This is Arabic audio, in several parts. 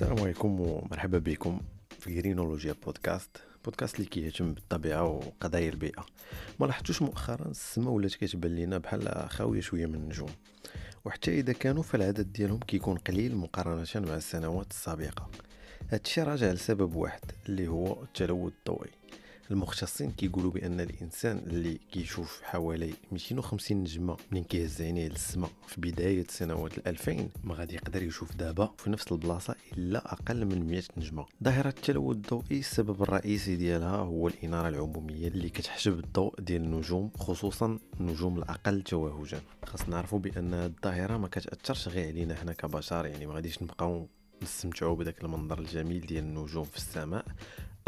السلام عليكم ومرحبا بكم في جرينولوجيا بودكاست بودكاست اللي كيهتم بالطبيعة وقضايا البيئة. ما لاحظتوش مؤخرا السما ولات كتبان لينا بحال خاوية شوية من النجوم وحتى إذا كانوا فالعدد ديالهم كيكون قليل مقارنة مع السنوات السابقة. هادشي راجع لسبب واحد اللي هو التلوث الضوئي المختصين كيقولوا بأن الإنسان اللي كيشوف حوالي 250 نجمة منين كيهز عينيه للسماء في بداية سنوات 2000 ما غادي يقدر يشوف دابا في نفس البلاصة إلا أقل من 100 نجمة. ظاهرة التلوث الضوئي السبب الرئيسي ديالها هو الإنارة العمومية اللي كتحجب الضوء ديال النجوم خصوصا النجوم الأقل توهجا خاص نعرفوا بأن الظاهرة ما كتأثرش غير علينا حنا كبشر يعني ما غاديش نبقاو نستمتعوا بداك المنظر الجميل ديال النجوم في السماء.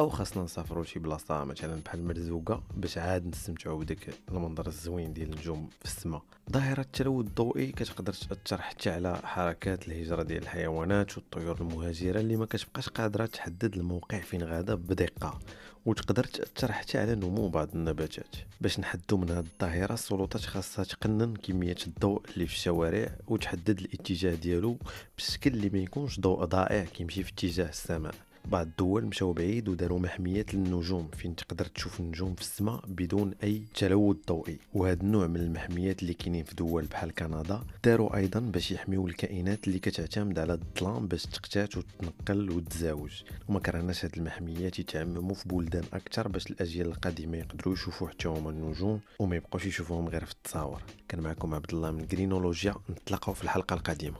أو خاصنا نسافروا لشي بلاصة مثلا بحال مرزوقة باش عاد نستمتعوا بداك المنظر الزوين ديال النجوم في السماء ظاهرة التلوث الضوئي كتقدر تأثر حتى على حركات الهجرة ديال الحيوانات والطيور المهاجرة اللي ما كتبقاش قادرة تحدد الموقع فين غادا بدقة وتقدر تأثر حتى على نمو بعض النباتات. باش نحدوا من هذه الظاهرة السلطات خاصها تقنن كمية الضوء اللي في الشوارع وتحدد الاتجاه ديالو بشكل اللي ما يكونش ضوء ضائع كيمشي في اتجاه السماء. بعض الدول مشاو بعيد وداروا محميات للنجوم فين تقدر تشوف النجوم في السماء بدون أي تلوث ضوئي. وهذا النوع من المحميات اللي كاينين في دول بحال كندا داروا أيضا باش يحميو الكائنات اللي كتعتمد على الظلام باش تقتات وتنقل وتزاوج. وما كرهناش هاد المحميات يتعمموا في بلدان أكثر باش الأجيال القادمه يقدروا يشوفوا حتى هما النجوم وما يبقوش يشوفوهم غير في التصاور. كان معكم عبد الله من جرينولوجيا نتلاقاو في الحلقة القادمة.